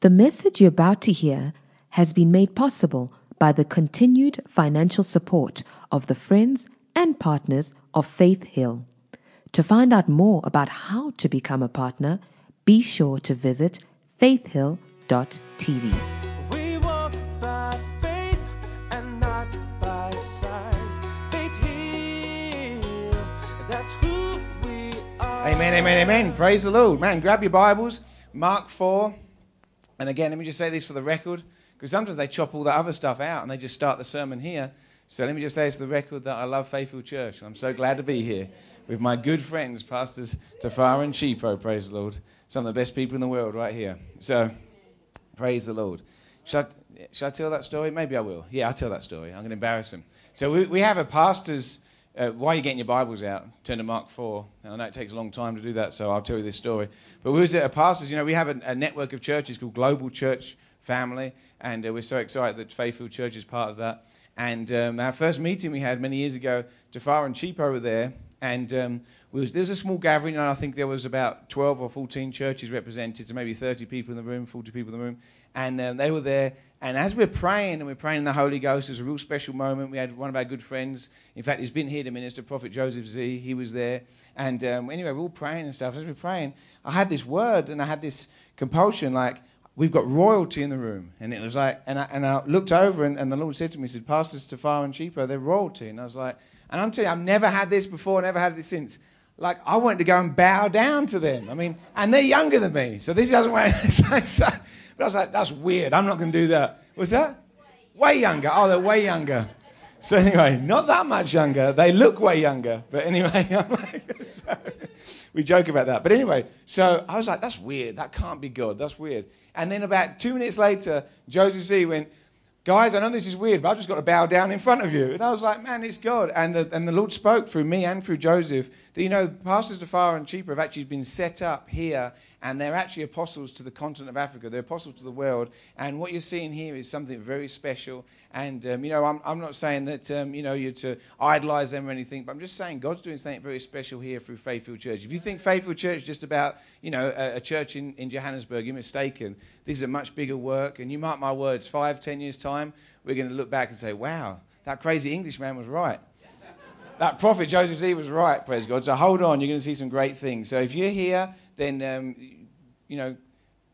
The message you're about to hear has been made possible by the continued financial support of the friends and partners of Faith Hill. To find out more about how to become a partner, be sure to visit faithhill.tv. We walk by faith and not by sight. Faith Hill, that's who we are. Amen, amen, amen. Praise the Lord. Man, grab your Bibles, Mark 4. And again, let me just say this for the record, because sometimes they chop all that other stuff out and they just start the sermon here. So let me just say for the record that I love Faithful Church. And I'm so glad to be here with my good friends, Pastors Tafara and Chipo, praise the Lord. Some of the best people in the world right here. So, praise the Lord. Should I, should I tell that story? Maybe I will. Yeah, I'll tell that story. I'm going to embarrass him. So we, we have a pastor's uh, while you're getting your Bibles out, turn to Mark 4. And I know it takes a long time to do that, so I'll tell you this story. But we was at a pastor's, you know, we have a, a network of churches called Global Church Family, and uh, we're so excited that Faithful Church is part of that. And um, our first meeting we had many years ago, Tafara and Chipo were there, and um, was, there was a small gathering, and I think there was about 12 or 14 churches represented, so maybe 30 people in the room, 40 people in the room. And um, they were there, and as we're praying and we're praying in the Holy Ghost, it was a real special moment. We had one of our good friends. In fact, he's been here to minister, Prophet Joseph Z. He was there. And um, anyway, we're all praying and stuff. As we're praying, I had this word and I had this compulsion like, we've got royalty in the room. And it was like, and I, and I looked over and, and the Lord said to me, He said, Pastors Tafara and Chipo, they're royalty. And I was like, and I'm telling you, I've never had this before, never had this since. Like, I wanted to go and bow down to them. I mean, and they're younger than me. So this doesn't work. say so. But I was like, that's weird. I'm not going to do that. Was that? Way younger. Oh, they're way younger. So anyway, not that much younger. They look way younger. But anyway, like, so, we joke about that. But anyway, so I was like, that's weird. That can't be God. That's weird. And then about two minutes later, Joseph Z went, guys, I know this is weird, but I've just got to bow down in front of you. And I was like, man, it's God. And the, and the Lord spoke through me and through Joseph you know, Pastors Tafara and Chipo have actually been set up here, and they're actually apostles to the continent of Africa. They're apostles to the world. And what you're seeing here is something very special. And, um, you know, I'm, I'm not saying that, um, you know, you're to idolize them or anything, but I'm just saying God's doing something very special here through Faithful Church. If you think Faithful Church is just about, you know, a, a church in, in Johannesburg, you're mistaken. This is a much bigger work. And you mark my words, five, ten years' time, we're going to look back and say, wow, that crazy Englishman was right. That prophet Joseph Z was right, praise God. So hold on, you're going to see some great things. So if you're here, then, um, you know,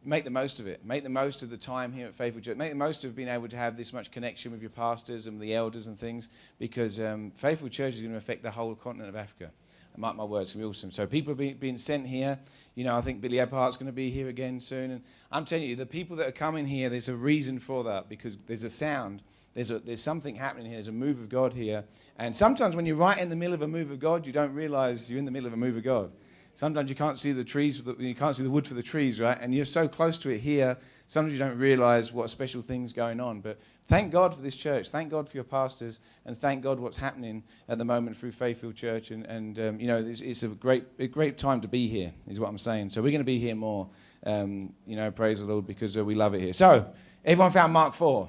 make the most of it. Make the most of the time here at Faithful Church. Make the most of being able to have this much connection with your pastors and the elders and things, because um, Faithful Church is going to affect the whole continent of Africa. And mark my words, it's going to be awesome. So people are being, sent here. You know, I think Billy Epperhart's going to be here again soon. And I'm telling you, the people that are coming here, there's a reason for that, because there's a sound. There's, a, there's something happening here. There's a move of God here. And sometimes when you're right in the middle of a move of God, you don't realize you're in the middle of a move of God. Sometimes you can't see the trees, the, you can't see the wood for the trees, right? And you're so close to it here, sometimes you don't realize what special things going on. But thank God for this church. Thank God for your pastors, and thank God what's happening at the moment through Faithfield Church. And, and um, you know, it's, it's, a great, a great time to be here, is what I'm saying. So we're going to be here more, um, you know, praise the Lord, because uh, we love it here. So, everyone found Mark 4?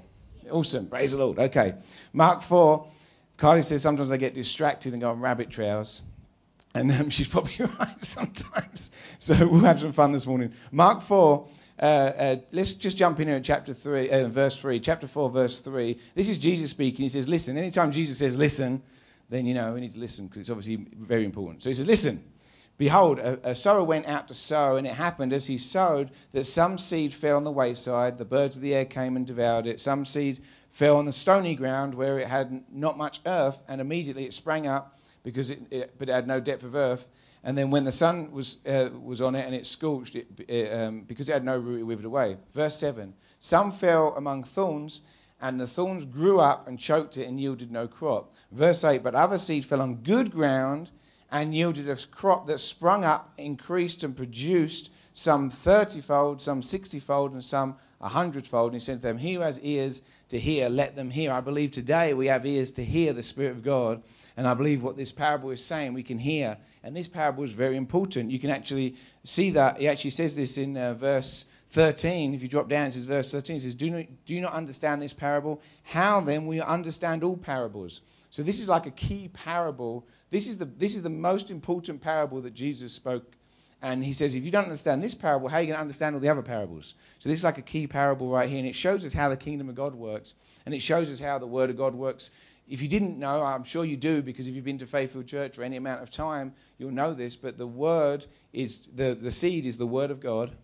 Awesome, praise the Lord. Okay, Mark 4. Carly says sometimes I get distracted and go on rabbit trails. And um, she's probably right sometimes. So we'll have some fun this morning. Mark 4, uh, uh, let's just jump in here at chapter 3, uh, verse 3. Chapter 4, verse 3. This is Jesus speaking. He says, Listen. Anytime Jesus says, Listen, then you know we need to listen because it's obviously very important. So he says, Listen. Behold, a, a sower went out to sow, and it happened as he sowed that some seed fell on the wayside. The birds of the air came and devoured it. Some seed fell on the stony ground where it had not much earth, and immediately it sprang up because it, it, but it had no depth of earth. And then when the sun was, uh, was on it and it scorched it, it um, because it had no root, it withered away. Verse 7 Some fell among thorns, and the thorns grew up and choked it and yielded no crop. Verse 8 But other seed fell on good ground and yielded a crop that sprung up, increased, and produced some thirtyfold, some sixtyfold, and some a hundredfold. And he said to them, He who has ears to hear, let them hear. I believe today we have ears to hear the Spirit of God and I believe what this parable is saying, we can hear. And this parable is very important. You can actually see that. He actually says this in uh, verse 13. If you drop down, it says verse 13. It says, do, not, do you not understand this parable? How then will you understand all parables? So this is like a key parable. This is the, this is the most important parable that Jesus spoke And he says, if you don't understand this parable, how are you going to understand all the other parables? So this is like a key parable right here, and it shows us how the kingdom of God works, and it shows us how the word of God works. If you didn't know, I'm sure you do, because if you've been to Faithfield Church for any amount of time, you'll know this. But the word is the, the seed is the word of God,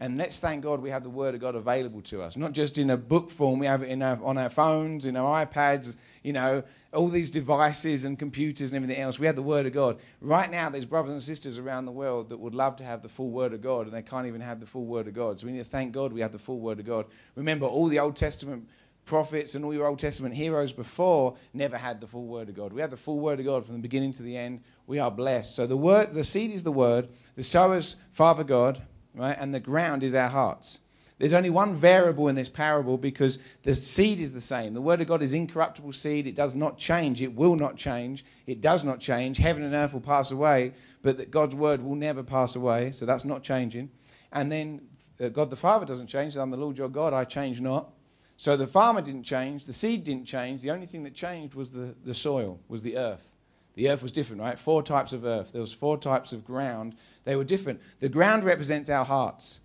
and let's thank God we have the Word of God available to us. Not just in a book form, we have it our, on our phones, in our iPads, you know, all these devices and computers and everything else. We have the Word of God. Right now, there's brothers and sisters around the world that would love to have the full Word of God, and they can't even have the full Word of God. So we need to thank God we have the full Word of God. Remember, all the Old Testament prophets and all your Old Testament heroes before never had the full Word of God. We have the full Word of God from the beginning to the end. We are blessed. So the word, the seed is the Word, the sower's Father God right? And the ground is our hearts. There's only one variable in this parable because the seed is the same. The word of God is incorruptible seed. It does not change. It will not change. It does not change. Heaven and earth will pass away, but that God's word will never pass away. So that's not changing. And then uh, God the Father doesn't change. I'm the Lord your God. I change not. So the farmer didn't change. The seed didn't change. The only thing that changed was the, the soil, was the earth. The earth was different, right? Four types of earth. There was four types of ground. They were different. The ground represents our hearts.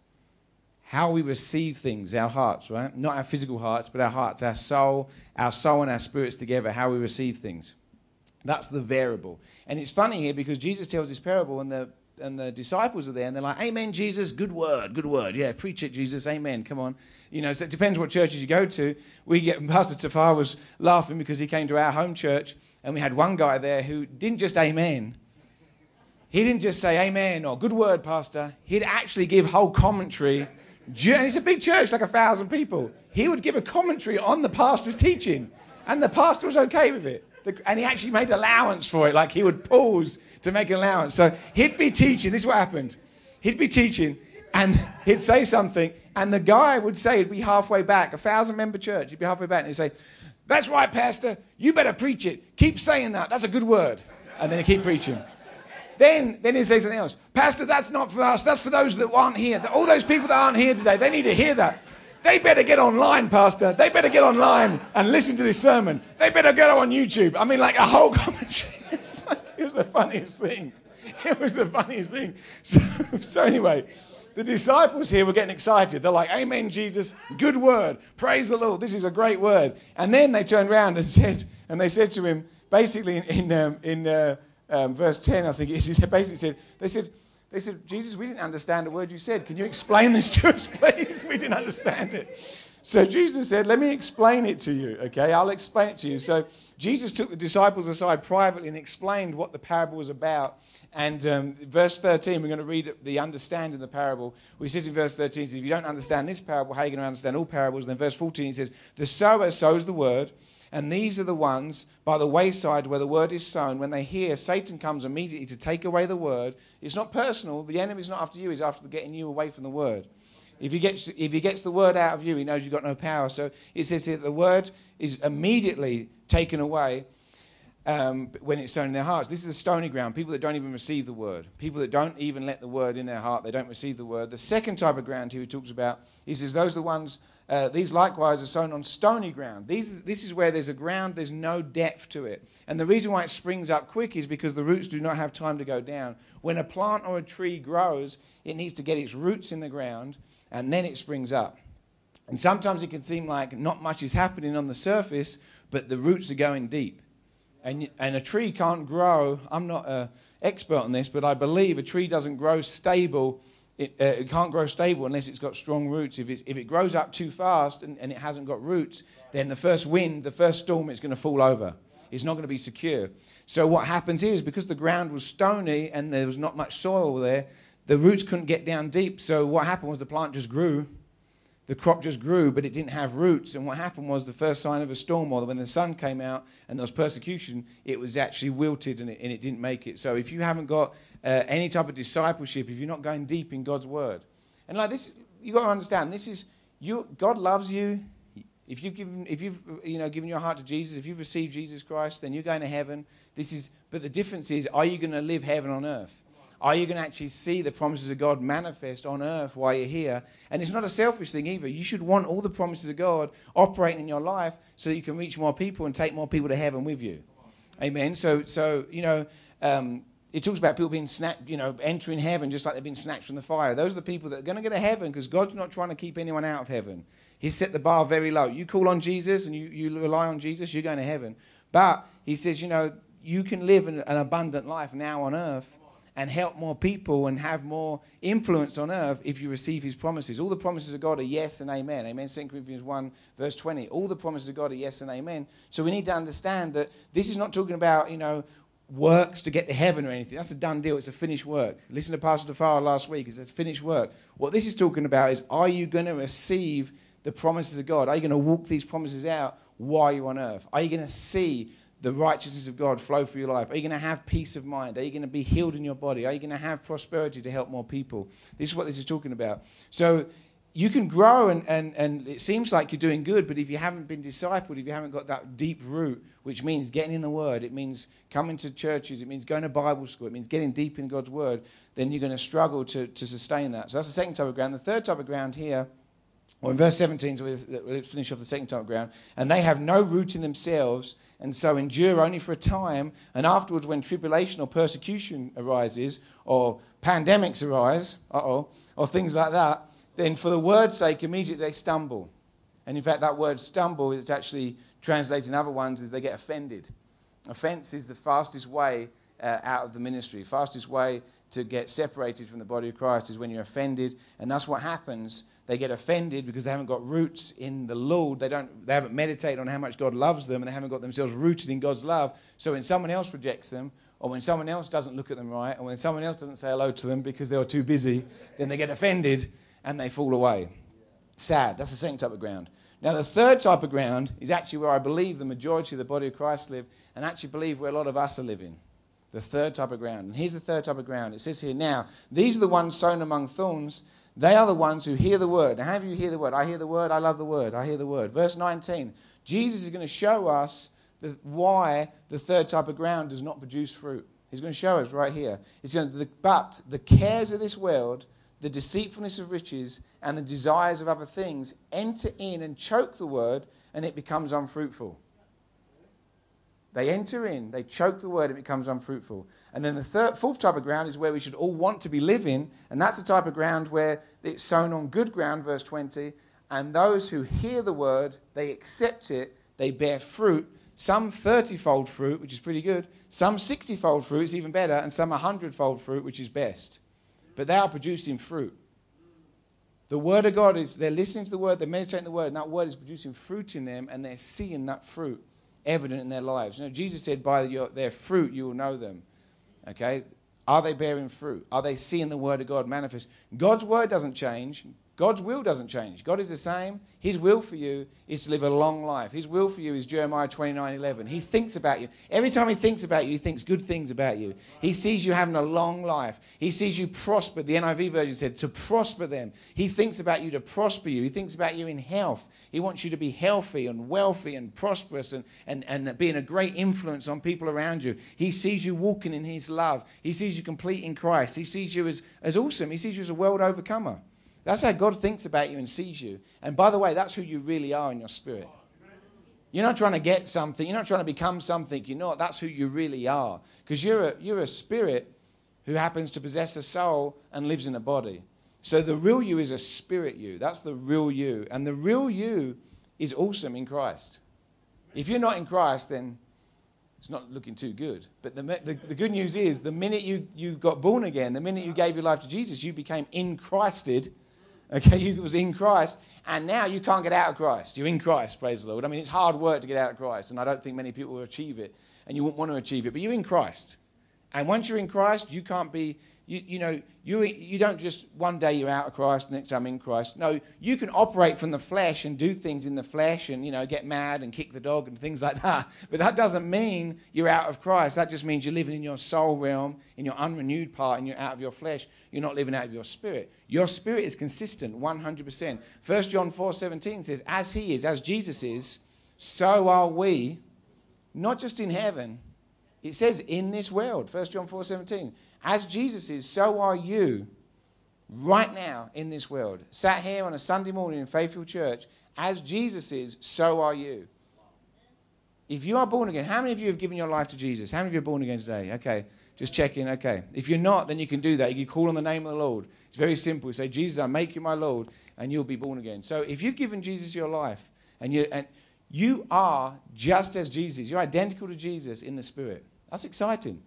How we receive things, our hearts, right? Not our physical hearts, but our hearts, our soul, our soul and our spirits together, how we receive things. That's the variable. And it's funny here because Jesus tells this parable and the and the disciples are there and they're like, Amen, Jesus, good word, good word. Yeah, preach it, Jesus, amen. Come on. You know, so it depends what churches you go to. We get Pastor Tafara was laughing because he came to our home church and we had one guy there who didn't just amen. He didn't just say amen or good word, Pastor. He'd actually give whole commentary. And it's a big church, like a thousand people. He would give a commentary on the pastor's teaching. And the pastor was okay with it. And he actually made allowance for it. Like he would pause to make an allowance. So he'd be teaching. This is what happened. He'd be teaching and he'd say something. And the guy would say, he'd be halfway back, a thousand member church. He'd be halfway back and he'd say, that's right, Pastor. You better preach it. Keep saying that. That's a good word. And then he'd keep preaching. Then, then he says something else. Pastor, that's not for us. That's for those that aren't here. All those people that aren't here today, they need to hear that. They better get online, Pastor. They better get online and listen to this sermon. They better go on YouTube. I mean, like a whole commentary. it was the funniest thing. It was the funniest thing. So, so anyway, the disciples here were getting excited. They're like, Amen, Jesus, good word. Praise the Lord. This is a great word. And then they turned around and said, and they said to him, basically in, in, um, in uh, um, verse 10, I think it is, he basically said, they said, they said, Jesus, we didn't understand a word you said. Can you explain this to us, please? We didn't understand it. So Jesus said, Let me explain it to you, okay? I'll explain it to you. So Jesus took the disciples aside privately and explained what the parable was about. And um, verse 13, we're going to read the understanding of the parable. We says in verse 13, says, if you don't understand this parable, how are you going to understand all parables? And then verse 14, he says, the sower sows the word, and these are the ones by the wayside where the word is sown. When they hear, Satan comes immediately to take away the word. It's not personal. The enemy's not after you, he's after getting you away from the word. If he, gets, if he gets the word out of you, he knows you've got no power. So it says here the word is immediately taken away um, when it's sown in their hearts. This is a stony ground. People that don't even receive the word. People that don't even let the word in their heart. They don't receive the word. The second type of ground here he talks about, says, those are the ones, uh, these likewise are sown on stony ground. These, this is where there's a ground, there's no depth to it. And the reason why it springs up quick is because the roots do not have time to go down. When a plant or a tree grows, it needs to get its roots in the ground and then it springs up. And sometimes it can seem like not much is happening on the surface, but the roots are going deep. And, and a tree can't grow. I'm not an expert on this, but I believe a tree doesn't grow stable. It, uh, it can't grow stable unless it's got strong roots. If, if it grows up too fast and, and it hasn't got roots, then the first wind, the first storm, it's going to fall over. It's not going to be secure. So what happens is because the ground was stony and there was not much soil there, the roots couldn't get down deep. So what happened was the plant just grew the crop just grew, but it didn't have roots. And what happened was the first sign of a storm, or when the sun came out and there was persecution, it was actually wilted and it, and it didn't make it. So if you haven't got uh, any type of discipleship, if you're not going deep in God's word, and like this, you got to understand, this is you. God loves you. If you've given, if you've you know given your heart to Jesus, if you've received Jesus Christ, then you're going to heaven. This is, but the difference is, are you going to live heaven on earth? Are you going to actually see the promises of God manifest on earth while you're here? And it's not a selfish thing either. You should want all the promises of God operating in your life so that you can reach more people and take more people to heaven with you. Amen. So, so you know, um, it talks about people being snapped, you know, entering heaven just like they've been snatched from the fire. Those are the people that are going to go to heaven because God's not trying to keep anyone out of heaven. He set the bar very low. You call on Jesus and you, you rely on Jesus, you're going to heaven. But he says, you know, you can live an, an abundant life now on earth and help more people and have more influence on earth if you receive his promises. All the promises of God are yes and amen. Amen. 2 Corinthians 1, verse 20. All the promises of God are yes and amen. So we need to understand that this is not talking about, you know, works to get to heaven or anything. That's a done deal. It's a finished work. Listen to Pastor Tafara last week. He says finished work. What this is talking about is are you going to receive the promises of God? Are you going to walk these promises out while you're on earth? Are you going to see the righteousness of God flow through your life? Are you going to have peace of mind? Are you going to be healed in your body? Are you going to have prosperity to help more people? This is what this is talking about. So you can grow and, and, and it seems like you're doing good, but if you haven't been discipled, if you haven't got that deep root, which means getting in the Word, it means coming to churches, it means going to Bible school, it means getting deep in God's Word, then you're going to struggle to, to sustain that. So that's the second type of ground. The third type of ground here Well, in verse 17, so let's finish off the second type of ground. And they have no root in themselves, and so endure only for a time. And afterwards, when tribulation or persecution arises, or pandemics arise, uh-oh, or things like that, then for the word's sake, immediately they stumble. And in fact, that word stumble is actually translated in other ones as they get offended. Offense is the fastest way uh, out of the ministry, fastest way to get separated from the body of Christ is when you're offended. And that's what happens they get offended because they haven't got roots in the Lord. They, don't, they haven't meditated on how much God loves them and they haven't got themselves rooted in God's love. So when someone else rejects them, or when someone else doesn't look at them right, or when someone else doesn't say hello to them because they were too busy, then they get offended and they fall away. Sad. That's the second type of ground. Now, the third type of ground is actually where I believe the majority of the body of Christ live, and actually believe where a lot of us are living. The third type of ground. And here's the third type of ground. It says here, now, these are the ones sown among thorns they are the ones who hear the word. Now, how do you hear the word? I hear the word. I love the word. I hear the word. Verse 19. Jesus is going to show us the, why the third type of ground does not produce fruit. He's going to show us right here. He's going to, but the cares of this world, the deceitfulness of riches, and the desires of other things enter in and choke the word, and it becomes unfruitful. They enter in, they choke the word, it becomes unfruitful. And then the third, fourth type of ground is where we should all want to be living, and that's the type of ground where it's sown on good ground, verse 20. And those who hear the word, they accept it, they bear fruit, some 30 fold fruit, which is pretty good, some 60 fold fruit, is even better, and some 100 fold fruit, which is best. But they are producing fruit. The word of God is, they're listening to the word, they're meditating the word, and that word is producing fruit in them, and they're seeing that fruit evident in their lives. You know, Jesus said, by your, their fruit you will know them. Okay? Are they bearing fruit? Are they seeing the word of God manifest? God's word doesn't change. God's will doesn't change. God is the same. His will for you is to live a long life. His will for you is Jeremiah 29 11. He thinks about you. Every time he thinks about you, he thinks good things about you. He sees you having a long life. He sees you prosper. The NIV version said to prosper them. He thinks about you to prosper you. He thinks about you in health. He wants you to be healthy and wealthy and prosperous and, and, and being a great influence on people around you. He sees you walking in his love. He sees you complete in Christ. He sees you as, as awesome. He sees you as a world overcomer. That's how God thinks about you and sees you. And by the way, that's who you really are in your spirit. You're not trying to get something. You're not trying to become something. You know what? That's who you really are. Because you're a, you're a spirit who happens to possess a soul and lives in a body. So the real you is a spirit you. That's the real you. And the real you is awesome in Christ. If you're not in Christ, then it's not looking too good. But the, the, the, good news is the minute you, you got born again, the minute you gave your life to Jesus, you became in Christed Okay, you was in Christ, and now you can't get out of Christ. You're in Christ, praise the Lord. I mean, it's hard work to get out of Christ, and I don't think many people will achieve it, and you won't want to achieve it, but you're in Christ. And once you're in Christ, you can't be you, you know, you, you don't just one day you're out of Christ, next time in Christ. No, you can operate from the flesh and do things in the flesh and, you know, get mad and kick the dog and things like that. But that doesn't mean you're out of Christ. That just means you're living in your soul realm, in your unrenewed part, and you're out of your flesh. You're not living out of your spirit. Your spirit is consistent 100%. 1 John 4 17 says, As he is, as Jesus is, so are we, not just in heaven. It says in this world, 1 John 4 17. As Jesus is, so are you right now in this world. Sat here on a Sunday morning in Faithful Church, as Jesus is, so are you. If you are born again, how many of you have given your life to Jesus? How many of you are born again today? Okay. Just checking, okay. If you're not, then you can do that. You can call on the name of the Lord. It's very simple. You say, Jesus, I make you my Lord, and you'll be born again. So if you've given Jesus your life, and you, and you are just as Jesus, you're identical to Jesus in the Spirit. That's exciting.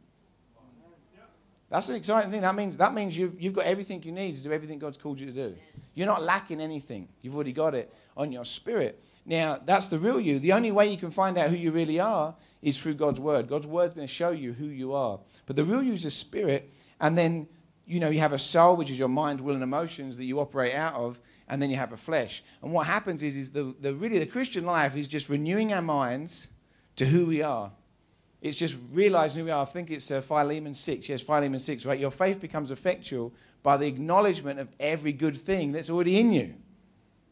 That's an exciting thing. That means, that means you've, you've got everything you need to do everything God's called you to do. You're not lacking anything. You've already got it on your spirit. Now, that's the real you. The only way you can find out who you really are is through God's word. God's word's going to show you who you are. But the real you is a spirit, and then, you know, you have a soul, which is your mind, will, and emotions that you operate out of, and then you have a flesh. And what happens is, is the, the really the Christian life is just renewing our minds to who we are. It's just realizing who we are. I think it's uh, Philemon 6. Yes, Philemon 6, right? Your faith becomes effectual by the acknowledgement of every good thing that's already in you.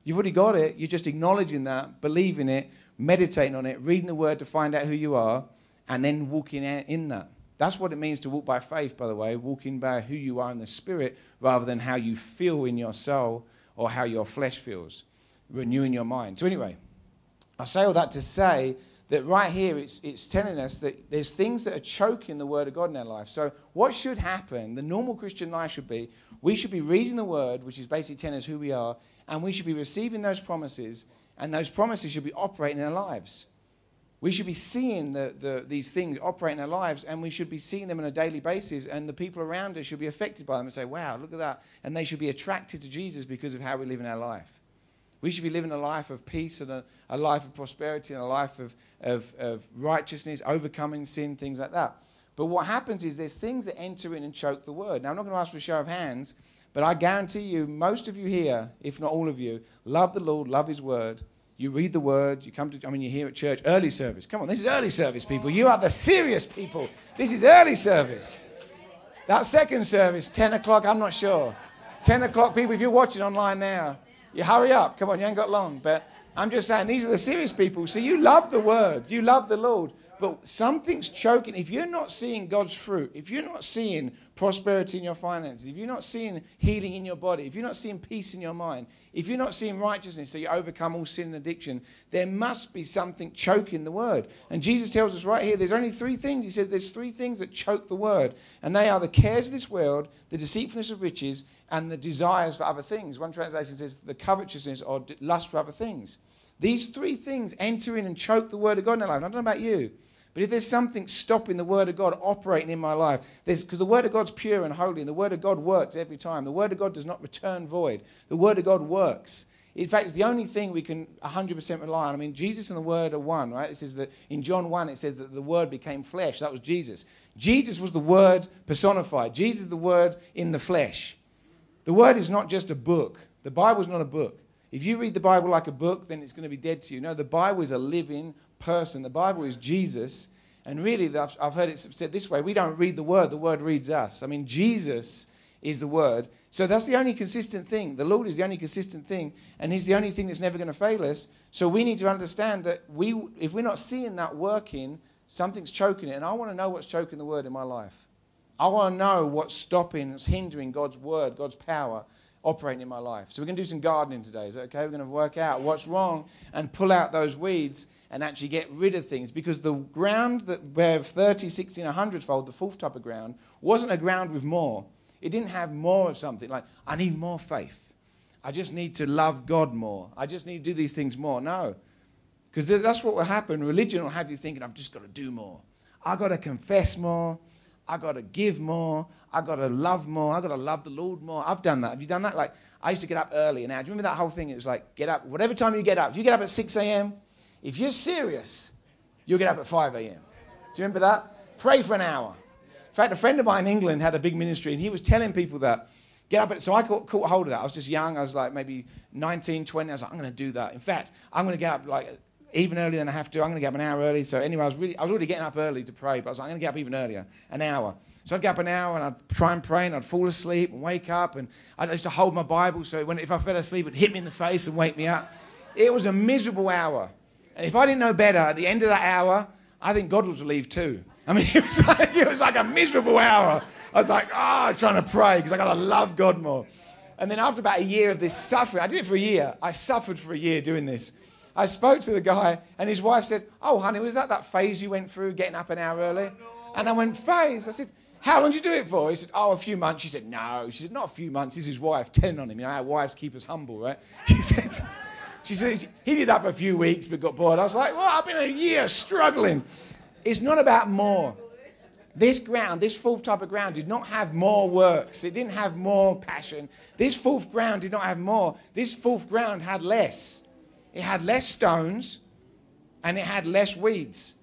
You've already got it. You're just acknowledging that, believing it, meditating on it, reading the word to find out who you are, and then walking in that. That's what it means to walk by faith, by the way, walking by who you are in the spirit rather than how you feel in your soul or how your flesh feels, renewing your mind. So, anyway, I say all that to say that right here it's, it's telling us that there's things that are choking the word of God in our life. So, what should happen, the normal Christian life should be, we should be reading the word, which is basically telling us who we are, and we should be receiving those promises, and those promises should be operating in our lives. We should be seeing the, the, these things operate in our lives, and we should be seeing them on a daily basis, and the people around us should be affected by them and say, Wow, look at that. And they should be attracted to Jesus because of how we live in our life. We should be living a life of peace and a, a life of prosperity and a life of, of, of righteousness, overcoming sin, things like that. But what happens is there's things that enter in and choke the word. Now, I'm not going to ask for a show of hands, but I guarantee you, most of you here, if not all of you, love the Lord, love His word. You read the word, you come to, I mean, you're here at church, early service. Come on, this is early service, people. You are the serious people. This is early service. That second service, 10 o'clock, I'm not sure. 10 o'clock, people, if you're watching online now, you hurry up. Come on, you ain't got long. But I'm just saying, these are the serious people. So you love the word, you love the Lord. But something's choking. If you're not seeing God's fruit, if you're not seeing prosperity in your finances, if you're not seeing healing in your body, if you're not seeing peace in your mind, if you're not seeing righteousness so you overcome all sin and addiction, there must be something choking the word. And Jesus tells us right here there's only three things. He said there's three things that choke the word. And they are the cares of this world, the deceitfulness of riches, and the desires for other things. One translation says the covetousness or lust for other things. These three things enter in and choke the word of God in our life. I don't know about you, but if there's something stopping the word of God operating in my life, because the word of God's pure and holy, and the word of God works every time. The word of God does not return void. The word of God works. In fact, it's the only thing we can 100% rely on. I mean, Jesus and the Word are one, right? It says that in John 1, it says that the Word became flesh. That was Jesus. Jesus was the Word personified. Jesus the Word in the flesh. The Word is not just a book. The Bible is not a book. If you read the Bible like a book, then it's going to be dead to you. No, the Bible is a living person. The Bible is Jesus. And really, I've, I've heard it said this way we don't read the Word, the Word reads us. I mean, Jesus is the Word. So that's the only consistent thing. The Lord is the only consistent thing, and He's the only thing that's never going to fail us. So we need to understand that we, if we're not seeing that working, something's choking it. And I want to know what's choking the Word in my life. I want to know what's stopping, what's hindering God's word, God's power operating in my life. So we're going to do some gardening today. Is that okay? We're going to work out what's wrong and pull out those weeds and actually get rid of things because the ground that bear 30, 60, and 100 fold, the fourth type of ground, wasn't a ground with more. It didn't have more of something like, I need more faith. I just need to love God more. I just need to do these things more. No. Because that's what will happen. Religion will have you thinking, I've just got to do more. I've got to confess more. I've got to give more. I've got to love more. I've got to love the Lord more. I've done that. Have you done that? Like, I used to get up early. Now, do you remember that whole thing? It was like, get up, whatever time you get up. If you get up at 6 a.m., if you're serious, you'll get up at 5 a.m. Do you remember that? Pray for an hour. In fact, a friend of mine in England had a big ministry, and he was telling people that. Get up at, so I caught, caught hold of that. I was just young. I was like maybe 19, 20. I was like, I'm going to do that. In fact, I'm going to get up like even earlier than I have to. I'm going to get up an hour early. So anyway, I was really, I was already getting up early to pray, but I was like, I'm going to get up even earlier, an hour. So I'd get up an hour and I'd try and pray and I'd fall asleep and wake up and I used to hold my Bible so when if I fell asleep it'd hit me in the face and wake me up. It was a miserable hour. And if I didn't know better, at the end of that hour, I think God was relieved too. I mean, it was like, it was like a miserable hour. I was like, ah, oh, trying to pray because I got to love God more. And then after about a year of this suffering, I did it for a year. I suffered for a year doing this. I spoke to the guy, and his wife said, Oh, honey, was that that phase you went through getting up an hour early? And I went, Phase? I said, How long did you do it for? He said, Oh, a few months. She said, No. She said, Not a few months. This is his wife, telling on him. You know how wives keep us humble, right? She said, she said, He did that for a few weeks but got bored. I was like, Well, I've been a year struggling. It's not about more. This ground, this fourth type of ground, did not have more works. It didn't have more passion. This fourth ground did not have more. This fourth ground had less. It had less stones and it had less weeds.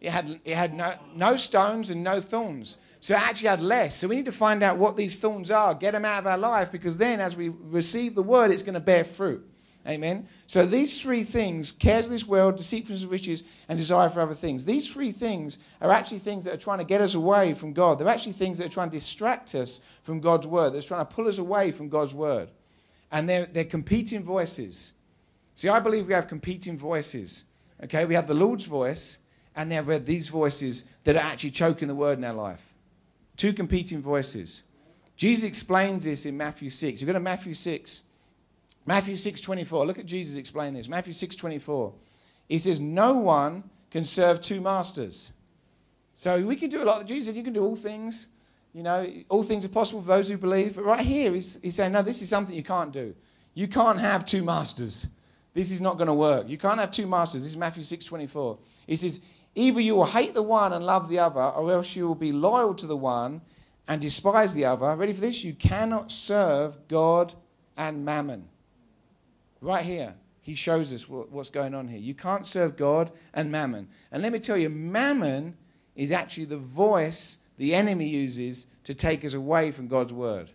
It had, it had no, no stones and no thorns. So it actually had less. So we need to find out what these thorns are, get them out of our life, because then as we receive the word, it's going to bear fruit. Amen. So these three things cares of this world, deceitfulness of riches, and desire for other things. These three things are actually things that are trying to get us away from God. They're actually things that are trying to distract us from God's word. They're trying to pull us away from God's word. And they're, they're competing voices. See, I believe we have competing voices. Okay, we have the Lord's voice, and then we have these voices that are actually choking the word in our life. Two competing voices. Jesus explains this in Matthew 6. You go to Matthew 6. Matthew 6:24. Look at Jesus explain this. Matthew 6:24. He says, "No one can serve two masters." So we can do a lot. Jesus said, "You can do all things." You know, all things are possible for those who believe. But right here, he's, he's saying, "No, this is something you can't do. You can't have two masters. This is not going to work. You can't have two masters." This is Matthew 6:24. He says, "Either you will hate the one and love the other, or else you will be loyal to the one and despise the other." Ready for this? You cannot serve God and mammon. Right here, he shows us what, what's going on here. You can't serve God and mammon. And let me tell you, mammon is actually the voice the enemy uses to take us away from God's word.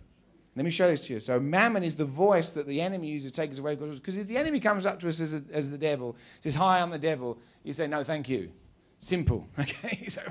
Let me show this to you. So, mammon is the voice that the enemy uses to take us away from God's word. Because if the enemy comes up to us as, a, as the devil, says, Hi, I'm the devil, you say, No, thank you. Simple. Okay? So,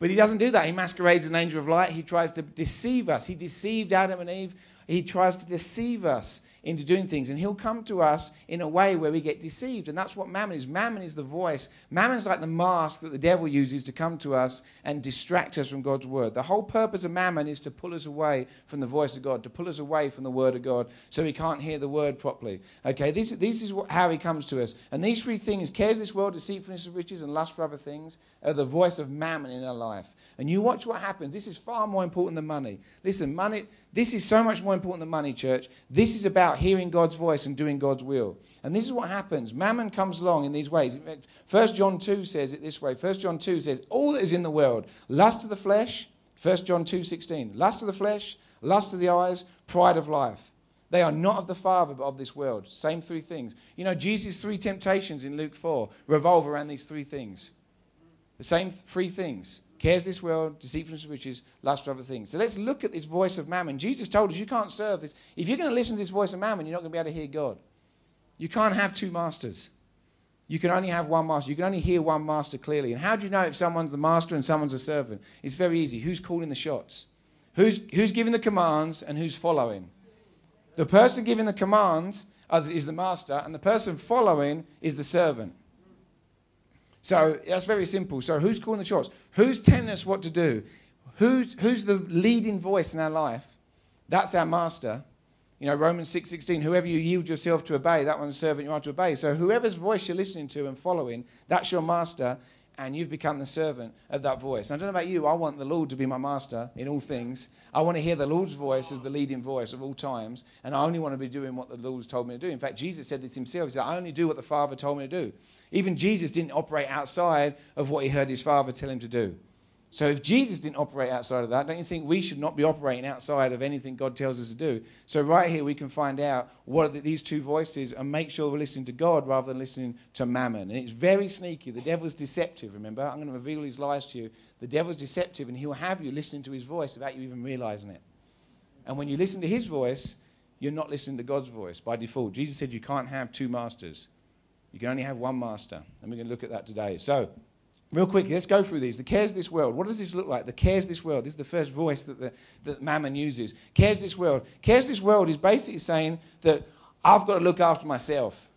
but he doesn't do that. He masquerades as an angel of light. He tries to deceive us. He deceived Adam and Eve. He tries to deceive us into doing things. And he'll come to us in a way where we get deceived. And that's what mammon is. Mammon is the voice. Mammon's like the mask that the devil uses to come to us and distract us from God's word. The whole purpose of mammon is to pull us away from the voice of God, to pull us away from the word of God so we can't hear the word properly. Okay, this, this is what, how he comes to us. And these three things cares this world, deceitfulness of riches, and lust for other things are the voice of mammon in our life. And you watch what happens. This is far more important than money. Listen, money, this is so much more important than money, church. This is about hearing God's voice and doing God's will. And this is what happens. Mammon comes along in these ways. First John 2 says it this way. First John 2 says, all that is in the world, lust of the flesh, First John 2 16, lust of the flesh, lust of the eyes, pride of life. They are not of the Father, but of this world. Same three things. You know, Jesus' three temptations in Luke 4 revolve around these three things. The same three things cares this world, deceitfulness of riches, lust for other things. So let's look at this voice of mammon. Jesus told us you can't serve this. If you're going to listen to this voice of mammon, you're not going to be able to hear God. You can't have two masters. You can only have one master. You can only hear one master clearly. And how do you know if someone's the master and someone's a servant? It's very easy. Who's calling the shots? Who's, who's giving the commands and who's following? The person giving the commands is the master, and the person following is the servant. So that's very simple. So who's calling the shots? Who's telling us what to do? Who's, who's the leading voice in our life? That's our master. You know, Romans 6.16, whoever you yield yourself to obey, that one's servant you are to obey. So whoever's voice you're listening to and following, that's your master, and you've become the servant of that voice. And I don't know about you, I want the Lord to be my master in all things. I want to hear the Lord's voice as the leading voice of all times, and I only want to be doing what the Lord's told me to do. In fact, Jesus said this himself. He said, I only do what the Father told me to do. Even Jesus didn't operate outside of what he heard his Father tell him to do. So if Jesus didn't operate outside of that, don't you think we should not be operating outside of anything God tells us to do? So right here we can find out what are these two voices and make sure we're listening to God rather than listening to mammon. And it's very sneaky. The devil's deceptive, remember? I'm going to reveal his lies to you. The devil's deceptive and he'll have you listening to his voice without you even realizing it. And when you listen to his voice, you're not listening to God's voice by default. Jesus said you can't have two masters. You can only have one master. And we're going to look at that today. So, real quick, let's go through these. The cares of this world. What does this look like? The cares of this world. This is the first voice that, the, that Mammon uses. Cares of this world. Cares of this world is basically saying that I've got to look after myself.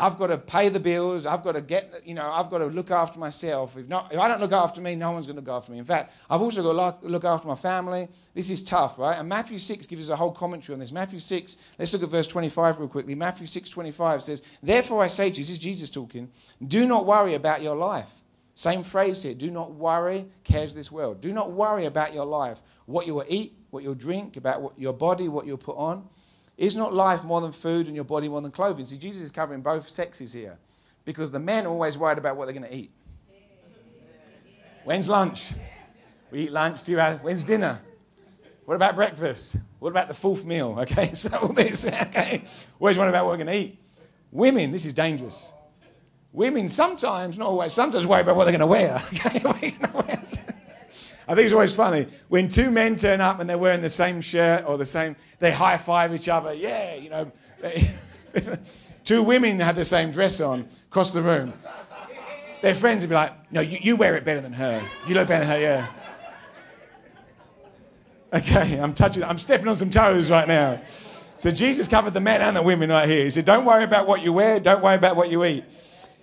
I've got to pay the bills. I've got to get, you know, I've got to look after myself. If, not, if I don't look after me, no one's going to look after me. In fact, I've also got to look after my family. This is tough, right? And Matthew 6 gives us a whole commentary on this. Matthew 6, let's look at verse 25 real quickly. Matthew 6, 25 says, Therefore I say to you, this is Jesus talking, do not worry about your life, Same phrase here. Do not worry, cares this world. Do not worry about your life, what you will eat, what you'll drink, about what, your body, what you'll put on. Is not life more than food and your body more than clothing? See, Jesus is covering both sexes here because the men are always worried about what they're going to eat. When's lunch? We eat lunch a few hours. When's dinner? What about breakfast? What about the fourth meal? Okay, so all this, okay. Always worried about what we're going to eat. Women, this is dangerous. Women sometimes, not always, sometimes worry about what they're going to wear. Okay, I think it's always funny when two men turn up and they're wearing the same shirt or the same, they high five each other. Yeah, you know. two women have the same dress on across the room. Their friends would be like, no, you, you wear it better than her. You look better than her, yeah. Okay, I'm touching, I'm stepping on some toes right now. So Jesus covered the men and the women right here. He said, Don't worry about what you wear, don't worry about what you eat.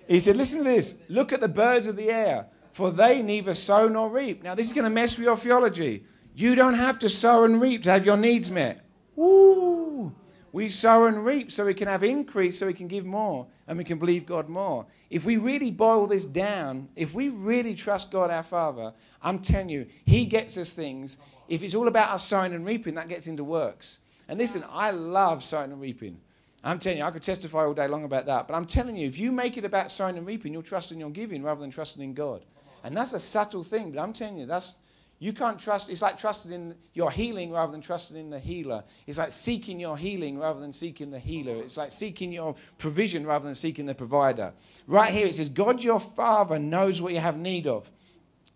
He said, Listen to this. Look at the birds of the air, for they neither sow nor reap. Now, this is going to mess with your theology. You don't have to sow and reap to have your needs met. Woo! We sow and reap so we can have increase, so we can give more, and we can believe God more. If we really boil this down, if we really trust God our Father, I'm telling you, He gets us things. If it's all about us sowing and reaping, that gets into works. And listen, I love sowing and reaping. I'm telling you, I could testify all day long about that. But I'm telling you, if you make it about sowing and reaping, you'll trust in your giving rather than trusting in God. And that's a subtle thing, but I'm telling you, that's you can't trust. It's like trusting in your healing rather than trusting in the healer. It's like seeking your healing rather than seeking the healer. It's like seeking your provision rather than seeking the provider. Right here it says, God your Father knows what you have need of.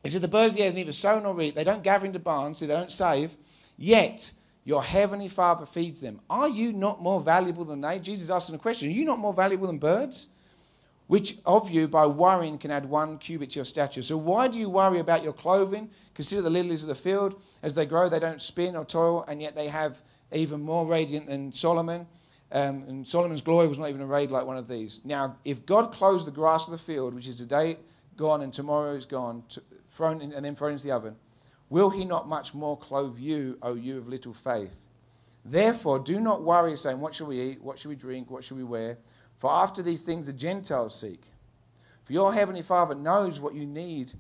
It says, the birds of the air neither sow nor reap. They don't gather into barns, so they don't save. Yet your heavenly Father feeds them. Are you not more valuable than they? Jesus asking a question. Are you not more valuable than birds? Which of you, by worrying, can add one cubit to your stature? So why do you worry about your clothing? Consider the lilies of the field. As they grow, they don't spin or toil, and yet they have even more radiant than Solomon. Um, and Solomon's glory was not even arrayed like one of these. Now, if God clothes the grass of the field, which is today gone and tomorrow is gone, to, thrown in, and then thrown into the oven, Will he not much more clothe you, O you of little faith? Therefore, do not worry, saying, What shall we eat? What shall we drink? What shall we wear? For after these things the Gentiles seek. For your heavenly Father knows what you need,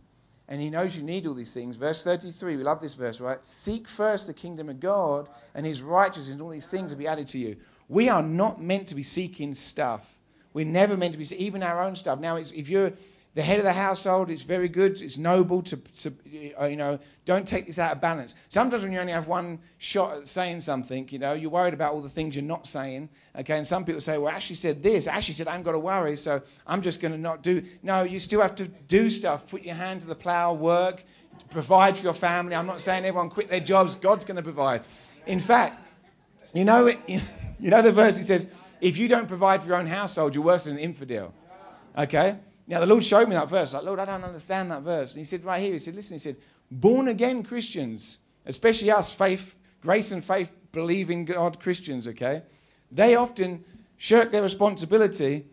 and he knows you need all these things. Verse 33, we love this verse, right? Seek first the kingdom of God and his righteousness, and all these things will be added to you. We are not meant to be seeking stuff. We're never meant to be, seeking, even our own stuff. Now, if you're the head of the household. is very good. It's noble to, to, uh, you know, don't take this out of balance. Sometimes when you only have one shot at saying something, you know, you're worried about all the things you're not saying. Okay, and some people say, well, Ashley said this. Ashley said, I haven't got to worry, so I'm just going to not do. No, you still have to do stuff. Put your hand to the plow, work, provide for your family. I'm not saying everyone quit their jobs. God's going to provide. In fact, you know, you know the verse that says, if you don't provide for your own household, you're worse than an infidel. Okay? Now, the Lord showed me that verse. Like, Lord, I don't understand that verse. And He said, right here, He said, listen, He said, born again Christians, especially us, faith, grace and faith, believing God Christians, okay, they often shirk their responsibility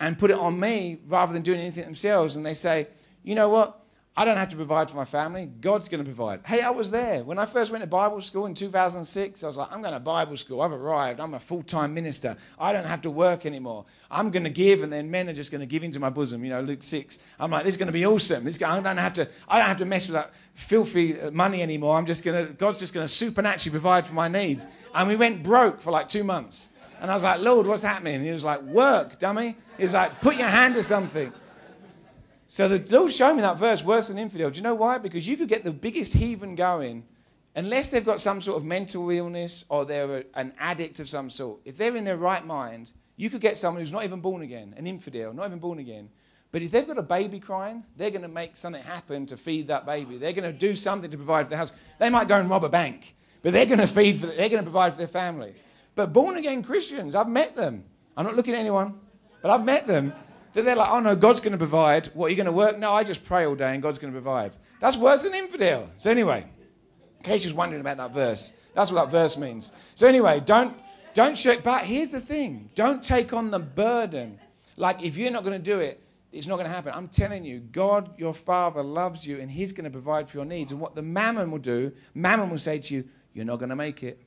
and put it on me rather than doing anything themselves. And they say, you know what? I don't have to provide for my family. God's going to provide. Hey, I was there. When I first went to Bible school in 2006, I was like, I'm going to Bible school. I've arrived. I'm a full time minister. I don't have to work anymore. I'm going to give, and then men are just going to give into my bosom. You know, Luke 6. I'm like, this is going to be awesome. This, I, don't have to, I don't have to mess with that filthy uh, money anymore. I'm just going to, God's just going to supernaturally provide for my needs. And we went broke for like two months. And I was like, Lord, what's happening? And he was like, work, dummy. He was like, put your hand to something. So the Lord showed me that verse, worse than infidel. Do you know why? Because you could get the biggest heathen going, unless they've got some sort of mental illness or they're a, an addict of some sort. If they're in their right mind, you could get someone who's not even born again, an infidel, not even born again. But if they've got a baby crying, they're going to make something happen to feed that baby. They're going to do something to provide for the house. They might go and rob a bank, but they're going to feed for, they're going to provide for their family. But born again Christians, I've met them. I'm not looking at anyone, but I've met them that they're like, oh no, God's going to provide. What, are you going to work? No, I just pray all day and God's going to provide. That's worse than infidel. So anyway, in case you're wondering about that verse, that's what that verse means. So anyway, don't, don't shirk. But here's the thing. Don't take on the burden. Like if you're not going to do it, it's not going to happen. I'm telling you, God, your Father, loves you and He's going to provide for your needs. And what the mammon will do, mammon will say to you, You're not going to make it.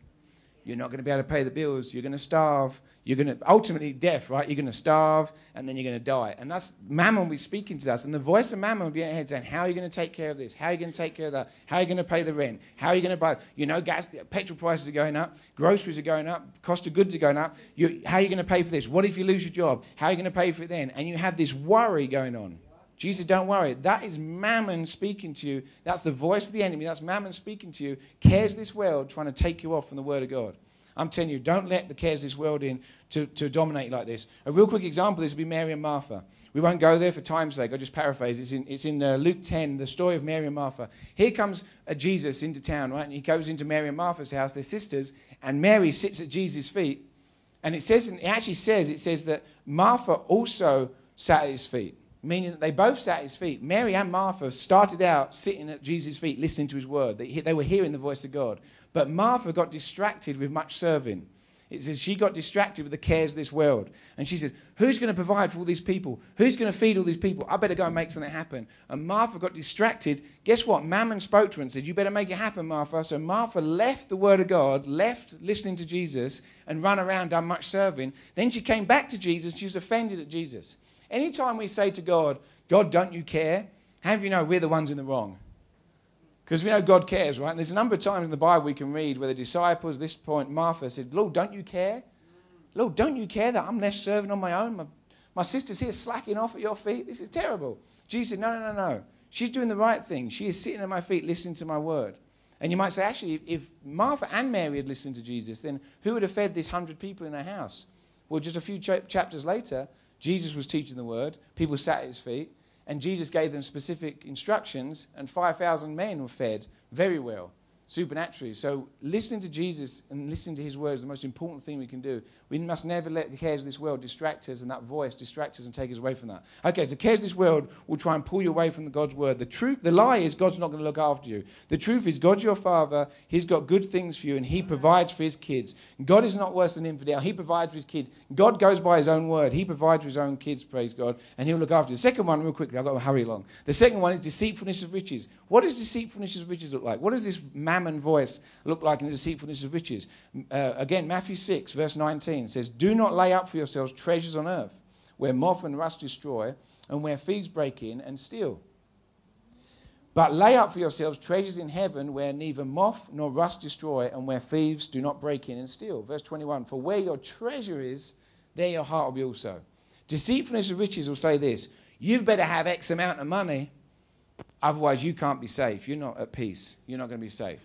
You're not going to be able to pay the bills. You're going to starve. You're going to ultimately death, right? You're going to starve and then you're going to die. And that's Mammon will be speaking to us. And the voice of Mammon will be in your head saying, How are you going to take care of this? How are you going to take care of that? How are you going to pay the rent? How are you going to buy? You know, gas, petrol prices are going up, groceries are going up, cost of goods are going up. You, how are you going to pay for this? What if you lose your job? How are you going to pay for it then? And you have this worry going on. Jesus, don't worry. That is Mammon speaking to you. That's the voice of the enemy. That's Mammon speaking to you. Cares this world trying to take you off from the Word of God. I'm telling you, don't let the cares of this world in to, to dominate like this. A real quick example this would be Mary and Martha. We won't go there for time's sake. I'll just paraphrase. It's in, it's in uh, Luke 10, the story of Mary and Martha. Here comes uh, Jesus into town, right? And he goes into Mary and Martha's house, they're sisters, and Mary sits at Jesus' feet. And it says, and it actually says, it says that Martha also sat at his feet, meaning that they both sat at his feet. Mary and Martha started out sitting at Jesus' feet, listening to his word. They, they were hearing the voice of God. But Martha got distracted with much serving. It says she got distracted with the cares of this world. And she said, Who's going to provide for all these people? Who's going to feed all these people? I better go and make something happen. And Martha got distracted. Guess what? Mammon spoke to her and said, You better make it happen, Martha. So Martha left the word of God, left listening to Jesus, and ran around, done much serving. Then she came back to Jesus. She was offended at Jesus. Anytime we say to God, God, don't you care? How do you know we're the ones in the wrong? Because we know God cares, right? And there's a number of times in the Bible we can read where the disciples, this point, Martha said, Lord, don't you care? Lord, don't you care that I'm left serving on my own? My, my sister's here slacking off at your feet. This is terrible. Jesus said, No, no, no, no. She's doing the right thing. She is sitting at my feet listening to my word. And you might say, actually, if Martha and Mary had listened to Jesus, then who would have fed this hundred people in her house? Well, just a few ch- chapters later, Jesus was teaching the word. People sat at his feet. And Jesus gave them specific instructions, and 5,000 men were fed very well, supernaturally. So, listening to Jesus and listening to his words is the most important thing we can do. We must never let the cares of this world distract us, and that voice distract us and take us away from that. Okay, so cares of this world will try and pull you away from the God's word. The truth, the lie is God's not going to look after you. The truth is God's your father. He's got good things for you, and he provides for his kids. God is not worse than infidel. He provides for his kids. God goes by his own word. He provides for his own kids, praise God, and he'll look after you. The second one, real quickly, I've got to hurry along. The second one is deceitfulness of riches. What does deceitfulness of riches look like? What does this mammon voice look like in the deceitfulness of riches? Uh, again, Matthew 6, verse 19 says, Do not lay up for yourselves treasures on earth, where moth and rust destroy, and where thieves break in and steal. But lay up for yourselves treasures in heaven, where neither moth nor rust destroy, and where thieves do not break in and steal. Verse 21 For where your treasure is, there your heart will be also. Deceitfulness of riches will say this You better have X amount of money, otherwise you can't be safe. You're not at peace. You're not going to be safe.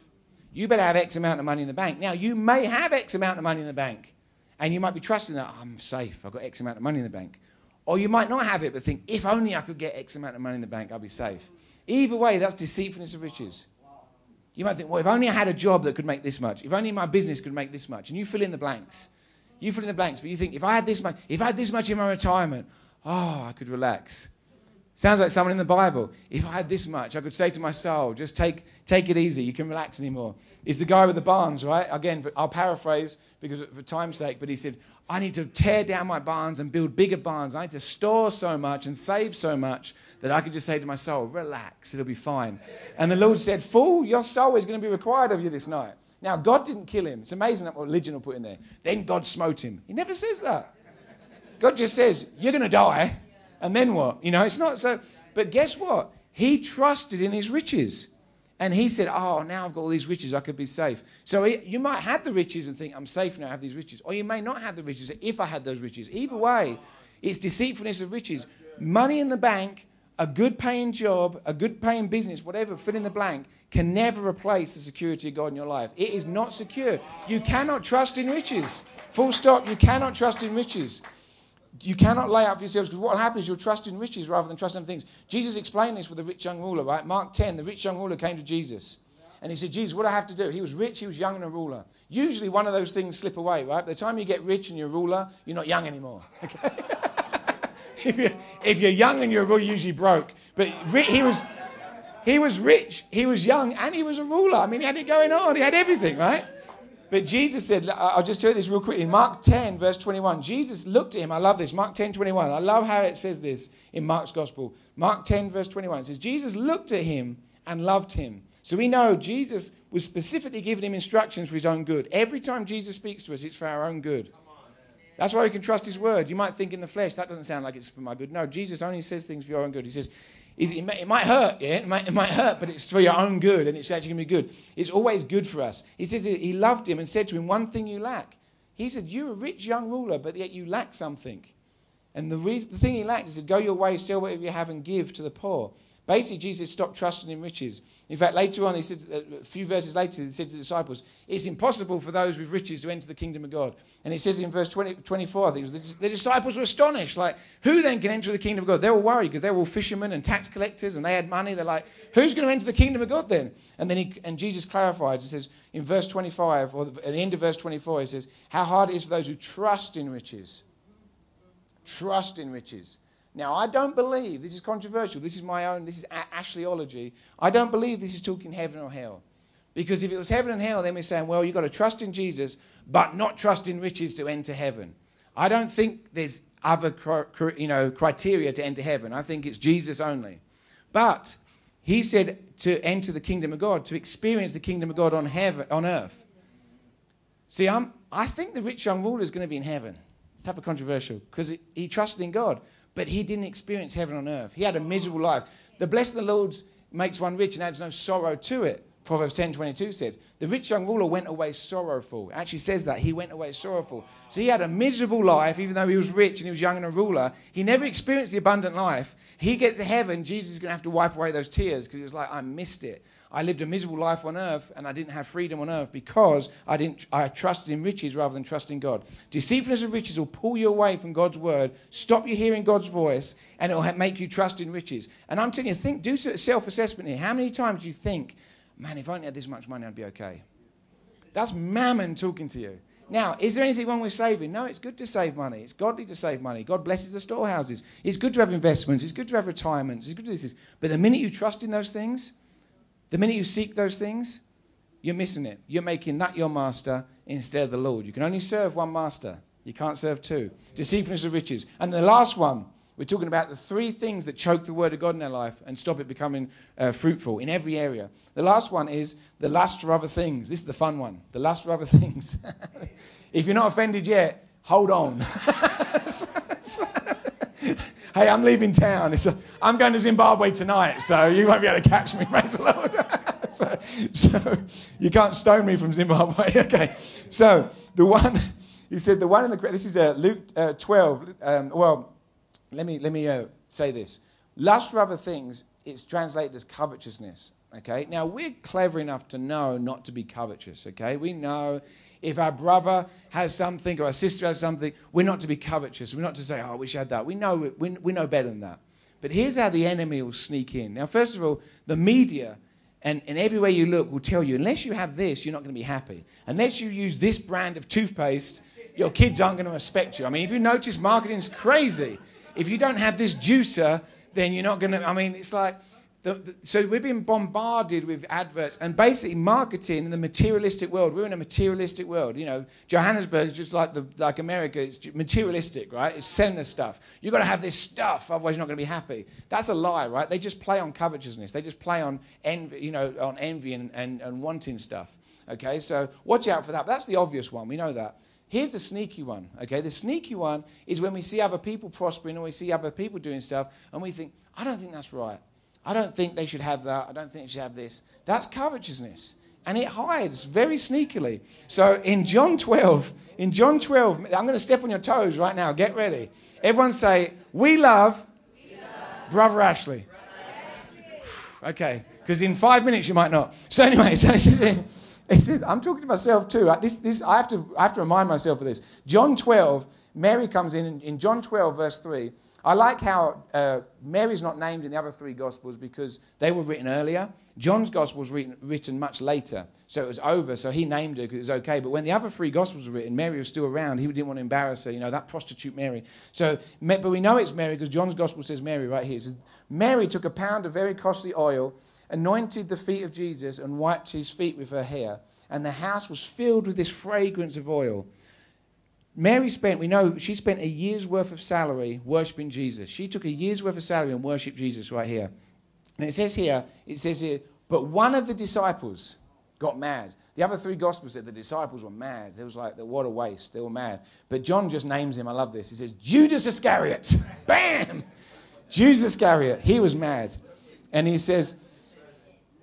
You better have X amount of money in the bank. Now, you may have X amount of money in the bank, and you might be trusting that I'm safe. I've got X amount of money in the bank. Or you might not have it, but think, if only I could get X amount of money in the bank, I'd be safe. Either way, that's deceitfulness of riches. You might think, well, if only I had a job that could make this much, if only my business could make this much, and you fill in the blanks. You fill in the blanks, but you think, if I had this much, if I had this much in my retirement, oh, I could relax. Sounds like someone in the Bible. If I had this much, I could say to my soul, just take, take it easy. You can relax anymore. It's the guy with the barns, right? Again, I'll paraphrase because for time's sake, but he said, I need to tear down my barns and build bigger barns. I need to store so much and save so much that I could just say to my soul, relax, it'll be fine. And the Lord said, Fool, your soul is going to be required of you this night. Now, God didn't kill him. It's amazing what religion will put in there. Then God smote him. He never says that. God just says, You're going to die. And then what? You know, it's not so. But guess what? He trusted in his riches. And he said, Oh, now I've got all these riches, I could be safe. So he, you might have the riches and think, I'm safe now, I have these riches. Or you may not have the riches if I had those riches. Either way, it's deceitfulness of riches. Money in the bank, a good paying job, a good paying business, whatever, fill in the blank, can never replace the security of God in your life. It is not secure. You cannot trust in riches. Full stop. You cannot trust in riches. You cannot lay up for yourselves because what will happen is you'll trust in riches rather than trust in things. Jesus explained this with the rich young ruler, right? Mark 10, the rich young ruler came to Jesus. And he said, Jesus, what do I have to do? He was rich, he was young, and a ruler. Usually one of those things slip away, right? By the time you get rich and you're a ruler, you're not young anymore. Okay? if, you're, if you're young and you're a ruler, you're usually broke. But he was, he was rich, he was young, and he was a ruler. I mean, he had it going on, he had everything, right? But Jesus said, I'll just tell you this real quick. In Mark 10, verse 21, Jesus looked at him. I love this. Mark 10, 21. I love how it says this in Mark's gospel. Mark 10, verse 21. It says, Jesus looked at him and loved him. So we know Jesus was specifically giving him instructions for his own good. Every time Jesus speaks to us, it's for our own good. That's why we can trust his word. You might think in the flesh, that doesn't sound like it's for my good. No, Jesus only says things for your own good. He says, it it might hurt, yeah? It might, it might hurt, but it's for your own good, and it's actually going to be good. It's always good for us. He says he loved him and said to him, One thing you lack. He said, You're a rich young ruler, but yet you lack something. And the, reason, the thing he lacked is to go your way, sell whatever you have, and give to the poor. Basically, Jesus stopped trusting in riches. In fact, later on, he said, uh, a few verses later, he said to the disciples, It's impossible for those with riches to enter the kingdom of God. And he says in verse 20, 24, I think, the, the disciples were astonished. Like, who then can enter the kingdom of God? They were worried because they were all fishermen and tax collectors and they had money. They're like, Who's going to enter the kingdom of God then? And then he, and Jesus clarified. He says in verse 25, or at the end of verse 24, he says, How hard it is for those who trust in riches. Trust in riches. Now, I don't believe, this is controversial, this is my own, this is Ashleyology. I don't believe this is talking heaven or hell. Because if it was heaven and hell, then we're saying, well, you've got to trust in Jesus, but not trust in riches to enter heaven. I don't think there's other you know, criteria to enter heaven. I think it's Jesus only. But he said to enter the kingdom of God, to experience the kingdom of God on, heaven, on earth. See, I'm, I think the rich young ruler is going to be in heaven. It's type of controversial because he trusted in God but he didn't experience heaven on earth. He had a miserable life. The blessing of the Lord makes one rich and adds no sorrow to it. Proverbs 10 22 said, The rich young ruler went away sorrowful. It actually says that. He went away sorrowful. So he had a miserable life, even though he was rich and he was young and a ruler. He never experienced the abundant life. He get to heaven, Jesus is going to have to wipe away those tears because was like, I missed it. I lived a miserable life on earth and I didn't have freedom on earth because I, didn't, I trusted in riches rather than trusting God. Deceitfulness of riches will pull you away from God's word, stop you hearing God's voice, and it will make you trust in riches. And I'm telling you, think, do self assessment here. How many times do you think, man, if I only had this much money, I'd be okay? That's mammon talking to you. Now, is there anything wrong with saving? No, it's good to save money. It's godly to save money. God blesses the storehouses. It's good to have investments. It's good to have retirements. It's good to this. But the minute you trust in those things, the minute you seek those things, you're missing it. You're making that your master instead of the Lord. You can only serve one master. You can't serve two. Deceitfulness of riches. And the last one, we're talking about the three things that choke the word of God in our life and stop it becoming uh, fruitful in every area. The last one is the lust for other things. This is the fun one. The lust for other things. if you're not offended yet, hold on. hey, I'm leaving town. I'm going to Zimbabwe tonight, so you won't be able to catch me, praise the Lord. so, so you can't stone me from Zimbabwe. okay. So the one, he said, the one in the, this is uh, Luke uh, 12. Um, well, let me, let me uh, say this. Lust for other things, it's translated as covetousness. Okay. Now, we're clever enough to know not to be covetous. Okay. We know if our brother has something or our sister has something, we're not to be covetous. We're not to say, oh, I wish I had that. We know, we, we know better than that. But here's how the enemy will sneak in. Now, first of all, the media and, and everywhere you look will tell you, unless you have this, you're not going to be happy. Unless you use this brand of toothpaste, your kids aren't going to respect you. I mean, if you notice, marketing is crazy. If you don't have this juicer, then you're not going to. I mean, it's like the, the, so we've been bombarded with adverts and basically marketing in the materialistic world. We're in a materialistic world. You know, Johannesburg is just like the, like America. It's materialistic, right? It's selling stuff. You've got to have this stuff, otherwise you're not going to be happy. That's a lie, right? They just play on covetousness. They just play on envy, you know, on envy and, and, and wanting stuff. Okay, so watch out for that. But that's the obvious one. We know that. Here's the sneaky one. Okay, the sneaky one is when we see other people prospering or we see other people doing stuff and we think, I don't think that's right. I don't think they should have that. I don't think they should have this. That's covetousness. And it hides very sneakily. So in John 12, in John 12, I'm going to step on your toes right now. Get ready. Everyone say, We love, we love. Brother Ashley. okay, because in five minutes you might not. So anyway, so he says, I'm talking to myself too. This, this, I, have to, I have to remind myself of this. John 12, Mary comes in, in John 12, verse 3. I like how uh, Mary's not named in the other three Gospels because they were written earlier. John's Gospel was written, written much later, so it was over, so he named her because it was okay. But when the other three Gospels were written, Mary was still around. He didn't want to embarrass her, you know, that prostitute Mary. So, but we know it's Mary because John's Gospel says Mary right here. It says, Mary took a pound of very costly oil, anointed the feet of Jesus, and wiped his feet with her hair. And the house was filled with this fragrance of oil. Mary spent, we know, she spent a year's worth of salary worshipping Jesus. She took a year's worth of salary and worshipped Jesus right here. And it says here, it says here, But one of the disciples got mad. The other three gospels said the disciples were mad. It was like, what a waste. They were mad. But John just names him. I love this. He says, Judas Iscariot. Bam! Judas Iscariot. He was mad. And he says,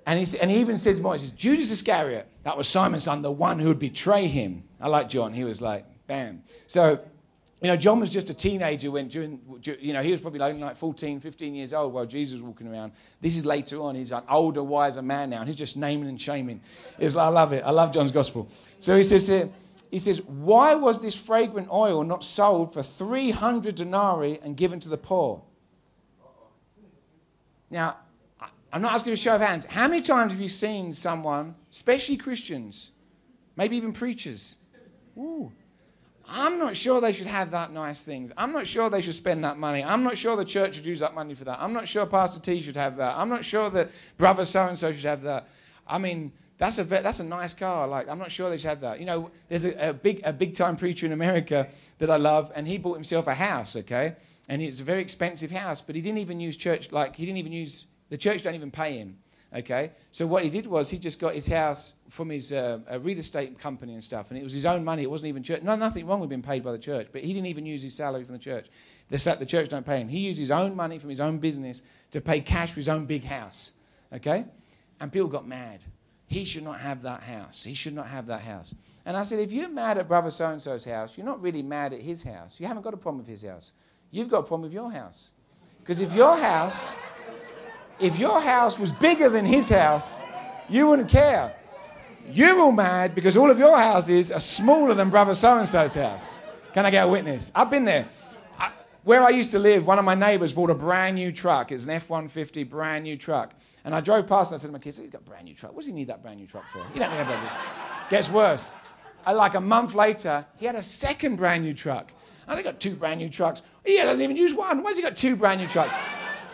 and he, and he even says more, he says, Judas Iscariot, that was Simon's son, the one who would betray him. I like John. He was like, bam. So, you know, John was just a teenager when during, you know, he was probably only like 14, 15 years old while Jesus was walking around. This is later on. He's an older, wiser man now, and he's just naming and shaming. It's like, I love it. I love John's gospel. So he says here, he says, why was this fragrant oil not sold for 300 denarii and given to the poor? Now, I'm not asking a show of hands. How many times have you seen someone, especially Christians, maybe even preachers? Ooh, I'm not sure they should have that nice things. I'm not sure they should spend that money. I'm not sure the church should use that money for that. I'm not sure Pastor T should have that. I'm not sure that brother so and so should have that. I mean, that's a that's a nice car. Like, I'm not sure they should have that. You know, there's a, a big a big time preacher in America that I love, and he bought himself a house. Okay, and it's a very expensive house, but he didn't even use church. Like, he didn't even use the church. Don't even pay him. Okay, so what he did was he just got his house from his uh, real estate company and stuff, and it was his own money. It wasn't even church. No, nothing wrong with being paid by the church, but he didn't even use his salary from the church. The, the church don't pay him. He used his own money from his own business to pay cash for his own big house. Okay, and people got mad. He should not have that house. He should not have that house. And I said, if you're mad at brother so and so's house, you're not really mad at his house. You haven't got a problem with his house. You've got a problem with your house. Because if your house if your house was bigger than his house, you wouldn't care. You're all mad because all of your houses are smaller than brother so and so's house. Can I get a witness? I've been there. I, where I used to live, one of my neighbors bought a brand new truck. It's an F 150 brand new truck. And I drove past and I said to my kids, he's got a brand new truck. What does he need that brand new truck for? You don't need a brand new Gets worse. Uh, like a month later, he had a second brand new truck. And I got two brand new trucks. He doesn't even use one. Why has he got two brand new trucks?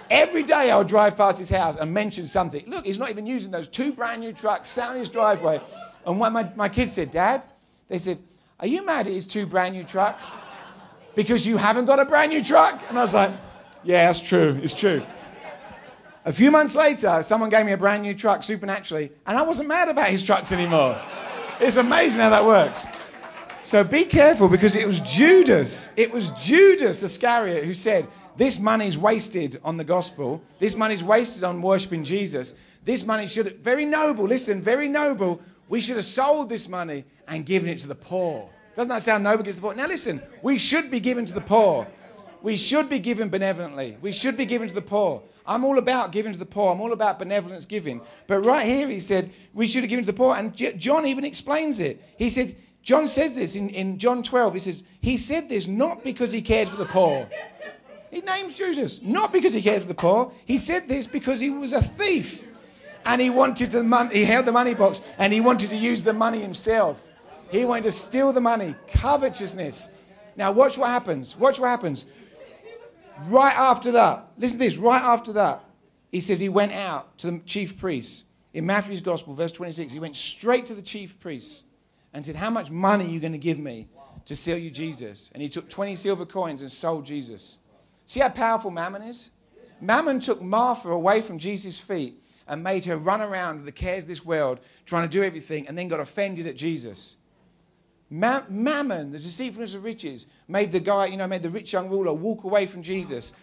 Every day I would drive past his house and mention something. Look, he's not even using those two brand new trucks sat in his driveway. And when my, my kids said, Dad, they said, Are you mad at his two brand new trucks? Because you haven't got a brand new truck? And I was like, Yeah, that's true. It's true. A few months later, someone gave me a brand new truck supernaturally, and I wasn't mad about his trucks anymore. It's amazing how that works. So be careful because it was Judas. It was Judas Iscariot who said, this money is wasted on the gospel. This money is wasted on worshiping Jesus. This money should, very noble, listen, very noble. We should have sold this money and given it to the poor. Doesn't that sound noble? Give to the poor. Now listen, we should be given to the poor. We should be given benevolently. We should be given to the poor. I'm all about giving to the poor. I'm all about benevolence giving. But right here, he said we should have given to the poor. And J- John even explains it. He said, John says this in, in John 12. He says, He said this not because he cared for the poor. He names Judas, not because he cared for the poor. He said this because he was a thief. And he wanted the money, he held the money box and he wanted to use the money himself. He wanted to steal the money, covetousness. Now, watch what happens. Watch what happens. Right after that, listen to this, right after that, he says he went out to the chief priests. In Matthew's Gospel, verse 26, he went straight to the chief priests and said, How much money are you going to give me to sell you Jesus? And he took 20 silver coins and sold Jesus. See how powerful Mammon is? Mammon took Martha away from Jesus' feet and made her run around with the cares of this world, trying to do everything, and then got offended at Jesus. Ma- Mammon, the deceitfulness of riches, made the guy, you know, made the rich young ruler walk away from Jesus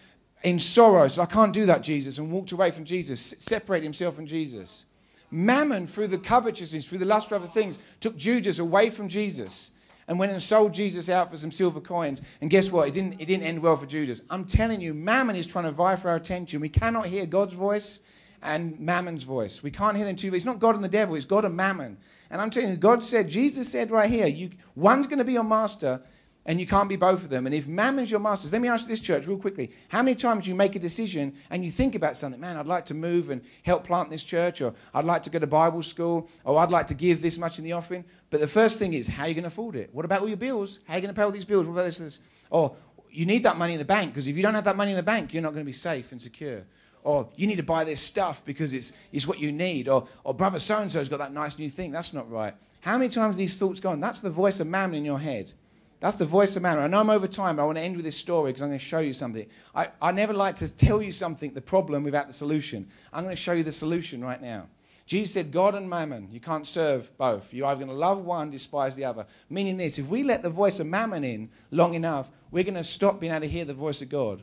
in sorrow. So I can't do that, Jesus, and walked away from Jesus, separate himself from Jesus. Mammon, through the covetousness, through the lust for other things, took Judas away from Jesus and went and sold Jesus out for some silver coins. And guess what? It didn't, it didn't end well for Judas. I'm telling you, Mammon is trying to vie for our attention. We cannot hear God's voice and Mammon's voice. We can't hear them two. It's not God and the devil, it's God and Mammon. And I'm telling you, God said, Jesus said right here, you, one's going to be your master and you can't be both of them. And if mammon's your masters, let me ask this church real quickly. How many times you make a decision and you think about something, man, I'd like to move and help plant this church, or I'd like to go to Bible school, or I'd like to give this much in the offering. But the first thing is, how are you going to afford it? What about all your bills? How are you going to pay all these bills? What about this? this? Or you need that money in the bank, because if you don't have that money in the bank, you're not going to be safe and secure. Or you need to buy this stuff because it's, it's what you need. Or, or brother so and so's got that nice new thing. That's not right. How many times these thoughts go on? That's the voice of mammon in your head. That's the voice of mammon. I know I'm over time, but I want to end with this story because I'm going to show you something. I, I never like to tell you something, the problem, without the solution. I'm going to show you the solution right now. Jesus said, God and mammon, you can't serve both. You're either going to love one, despise the other. Meaning this, if we let the voice of mammon in long enough, we're going to stop being able to hear the voice of God.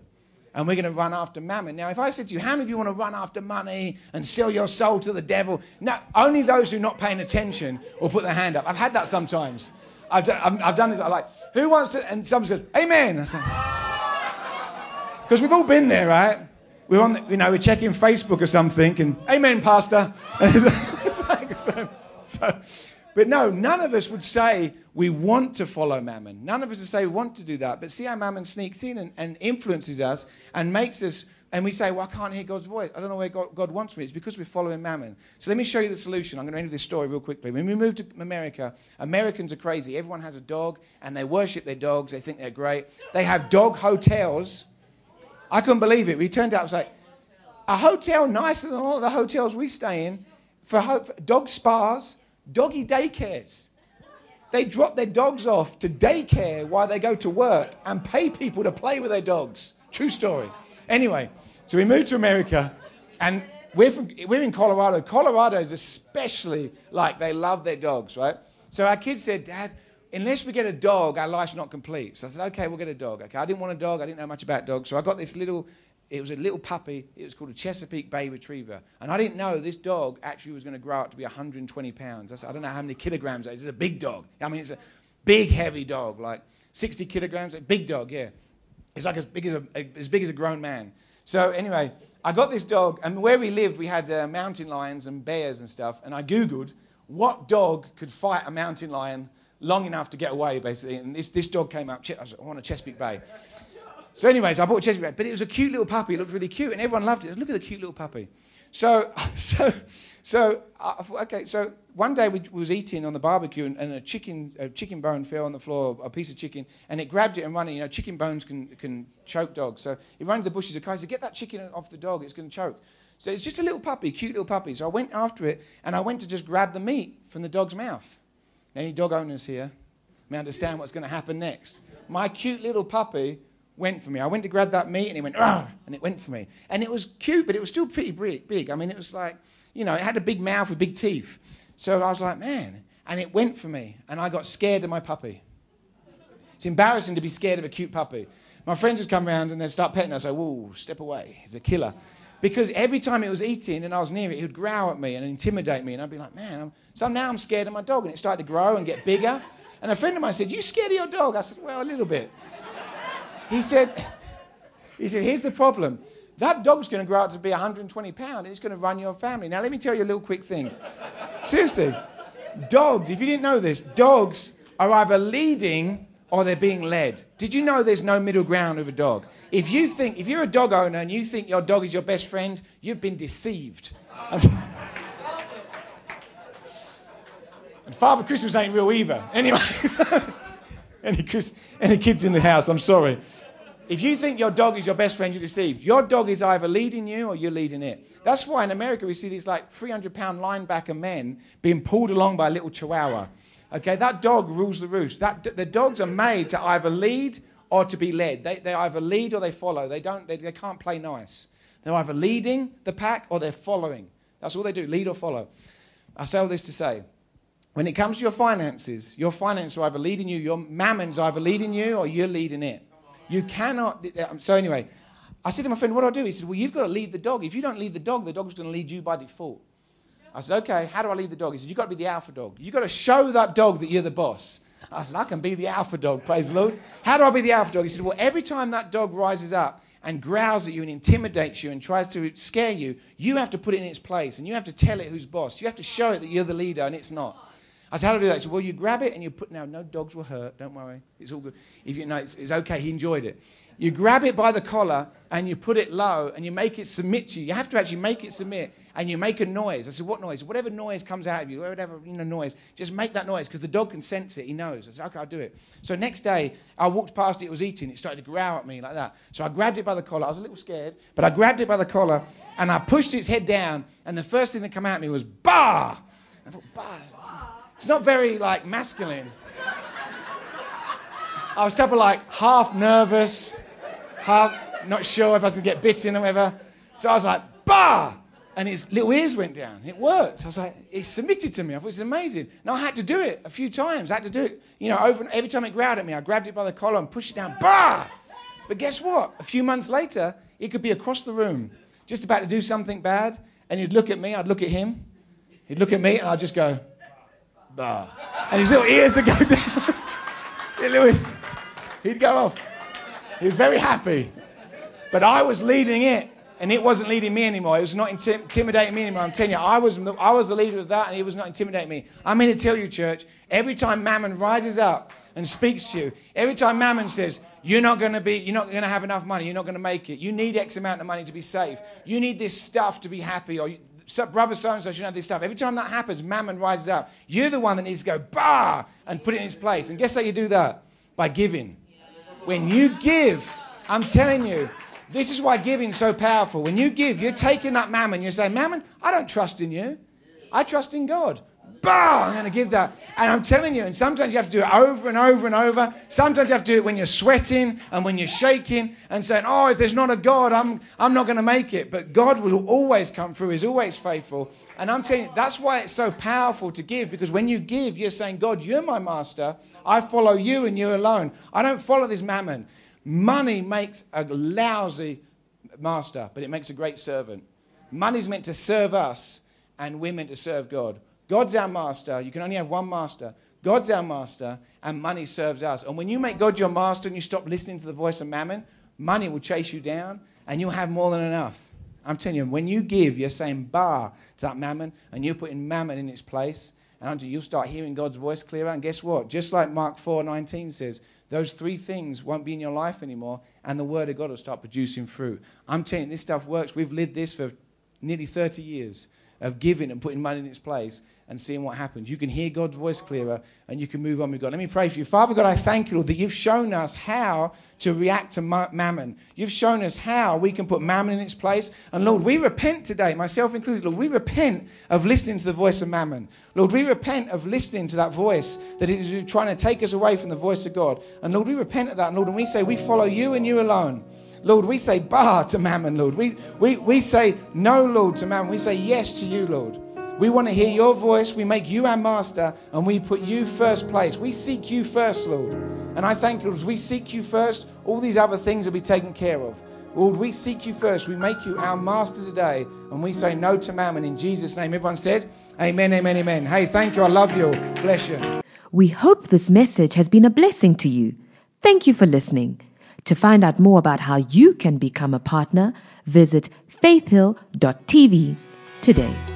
And we're going to run after mammon. Now, if I said to you, how many of you want to run after money and sell your soul to the devil? No, only those who are not paying attention will put their hand up. I've had that sometimes. I've done, I've done this. I like, who wants to? And someone says, Amen. I said, because we've all been there, right? We're on, the, you know, we're checking Facebook or something, and Amen, Pastor. And it's like, so, so, but no, none of us would say we want to follow Mammon. None of us would say we want to do that. But see how Mammon sneaks in and, and influences us and makes us and we say, well, I can't hear God's voice. I don't know where God, God, wants me. It's because we're following mammon. So let me show you the solution. I'm going to end this story real quickly. When we moved to America, Americans are crazy. Everyone has a dog, and they worship their dogs. They think they're great. They have dog hotels. I couldn't believe it. We turned out, it was like, a hotel nicer than all the hotels we stay in for, ho- for dog spas, doggy daycares. They drop their dogs off to daycare while they go to work and pay people to play with their dogs. True story. Anyway, so we moved to America, and we're, from, we're in Colorado. Colorado is especially like they love their dogs, right? So our kids said, Dad, unless we get a dog, our life's not complete. So I said, okay, we'll get a dog. Okay, I didn't want a dog. I didn't know much about dogs. So I got this little, it was a little puppy. It was called a Chesapeake Bay Retriever. And I didn't know this dog actually was going to grow up to be 120 pounds. I, said, I don't know how many kilograms it is. It's a big dog. I mean, it's a big, heavy dog, like 60 kilograms. A big dog, yeah. It's like as big as a, as big as a grown man. So anyway, I got this dog, and where we lived, we had uh, mountain lions and bears and stuff. And I googled what dog could fight a mountain lion long enough to get away, basically. And this, this dog came up. I, was, I want a Chesapeake Bay. So, anyways, I bought a Chesapeake Bay, but it was a cute little puppy. It looked really cute, and everyone loved it. Look at the cute little puppy. So, so, so, uh, okay. So one day we, was eating on the barbecue, and, and, a chicken, a chicken bone fell on the floor, a piece of chicken, and it grabbed it and ran it. You know, chicken bones can can choke dogs. So he ran to the bushes. The guy said, "Get that chicken off the dog. It's going to choke." So it's just a little puppy, cute little puppy. So I went after it, and I went to just grab the meat from the dog's mouth. Any dog owners here may understand what's going to happen next. My cute little puppy went for me. I went to grab that meat and it went, and it went for me. And it was cute, but it was still pretty big. I mean, it was like, you know, it had a big mouth with big teeth. So I was like, man. And it went for me. And I got scared of my puppy. It's embarrassing to be scared of a cute puppy. My friends would come around and they'd start petting us. I say, whoa, step away. He's a killer. Because every time it was eating and I was near it, it would growl at me and intimidate me. And I'd be like, man, I'm... so now I'm scared of my dog. And it started to grow and get bigger. And a friend of mine said, you scared of your dog? I said, well, a little bit. He said, he said, here's the problem. That dog's going to grow up to be 120 pounds and it's going to run your family. Now, let me tell you a little quick thing. Seriously, dogs, if you didn't know this, dogs are either leading or they're being led. Did you know there's no middle ground with a dog? If you think, if you're a dog owner and you think your dog is your best friend, you've been deceived. and Father Christmas ain't real either. Anyway, any, any kids in the house, I'm sorry. If you think your dog is your best friend, you're deceived. Your dog is either leading you or you're leading it. That's why in America we see these like 300 pound linebacker men being pulled along by a little chihuahua. Okay, that dog rules the roost. That, the dogs are made to either lead or to be led. They, they either lead or they follow. They, don't, they, they can't play nice. They're either leading the pack or they're following. That's all they do lead or follow. I say all this to say when it comes to your finances, your finances are either leading you, your mammon's either leading you or you're leading it. You cannot. Um, so, anyway, I said to my friend, What do I do? He said, Well, you've got to lead the dog. If you don't lead the dog, the dog's going to lead you by default. I said, Okay, how do I lead the dog? He said, You've got to be the alpha dog. You've got to show that dog that you're the boss. I said, I can be the alpha dog, praise the Lord. How do I be the alpha dog? He said, Well, every time that dog rises up and growls at you and intimidates you and tries to scare you, you have to put it in its place and you have to tell it who's boss. You have to show it that you're the leader and it's not. I said, how do I do that? He said, well, you grab it and you put, now, no dogs were hurt, don't worry. It's all good. If you know, it's, it's okay, he enjoyed it. You grab it by the collar and you put it low and you make it submit to you. You have to actually make it submit and you make a noise. I said, what noise? Whatever noise comes out of you, whatever you know, noise, just make that noise because the dog can sense it. He knows. I said, okay, I'll do it. So next day, I walked past it, it was eating. It started to growl at me like that. So I grabbed it by the collar. I was a little scared, but I grabbed it by the collar and I pushed its head down. And the first thing that came out at me was, bah! I thought, bah. It's not very, like, masculine. I was type of like half nervous, half not sure if I was to get bitten or whatever. So I was like, bah! and his little ears went down. It worked. I was like, he submitted to me. I thought it was amazing. And I had to do it a few times. I had to do it, you know, over every time it growled at me, I grabbed it by the collar and pushed it down. Bah! But guess what? A few months later, it could be across the room, just about to do something bad, and he'd look at me, I'd look at him, he'd look at me, and I'd just go, bah. And his little ears would go down. He'd go off. He was very happy. But I was leading it, and it wasn't leading me anymore. It was not intim- intimidating me anymore. I'm telling you, I was, the, I was the leader of that, and he was not intimidating me. I'm here to tell you, church, every time Mammon rises up and speaks to you, every time Mammon says, you're not going to be, you're not going to have enough money, you're not going to make it, you need X amount of money to be safe, you need this stuff to be happy, or brother so and so should know this stuff. Every time that happens, Mammon rises up. You're the one that needs to go, bah, and put it in its place. And guess how you do that? By giving. When you give, I'm telling you, this is why giving's so powerful. When you give, you're taking that mammon, you're saying, Mammon, I don't trust in you. I trust in God. Bah! I'm going to give that. And I'm telling you, and sometimes you have to do it over and over and over. Sometimes you have to do it when you're sweating and when you're shaking and saying, Oh, if there's not a God, I'm, I'm not going to make it. But God will always come through, He's always faithful. And I'm telling you, that's why it's so powerful to give, because when you give, you're saying, God, you're my master. I follow you and you alone. I don't follow this mammon. Money makes a lousy master, but it makes a great servant. Money's meant to serve us, and we're meant to serve God. God's our master. You can only have one master. God's our master, and money serves us. And when you make God your master and you stop listening to the voice of mammon, money will chase you down, and you'll have more than enough. I'm telling you, when you give, you're saying bar to that mammon, and you're putting mammon in its place, and you'll start hearing God's voice clearer. And guess what? Just like Mark 4:19 says, those three things won't be in your life anymore, and the word of God will start producing fruit. I'm telling you, this stuff works. We've lived this for nearly 30 years of giving and putting money in its place and seeing what happens. You can hear God's voice clearer and you can move on with God. Let me pray for you. Father God, I thank you, Lord, that you've shown us how to react to mammon. You've shown us how we can put mammon in its place. And Lord, we repent today, myself included, Lord, we repent of listening to the voice of mammon. Lord, we repent of listening to that voice that is trying to take us away from the voice of God. And Lord, we repent of that. And Lord, and we say we follow you and you alone. Lord, we say bah to mammon, Lord. We, we, we say no, Lord, to mammon. We say yes to you, Lord. We want to hear your voice. We make you our master and we put you first place. We seek you first, Lord. And I thank you, Lord, as we seek you first, all these other things will be taken care of. Lord, we seek you first. We make you our master today and we say no to mammon in Jesus' name. Everyone said, Amen, amen, amen. Hey, thank you. I love you. Bless you. We hope this message has been a blessing to you. Thank you for listening. To find out more about how you can become a partner, visit faithhill.tv today.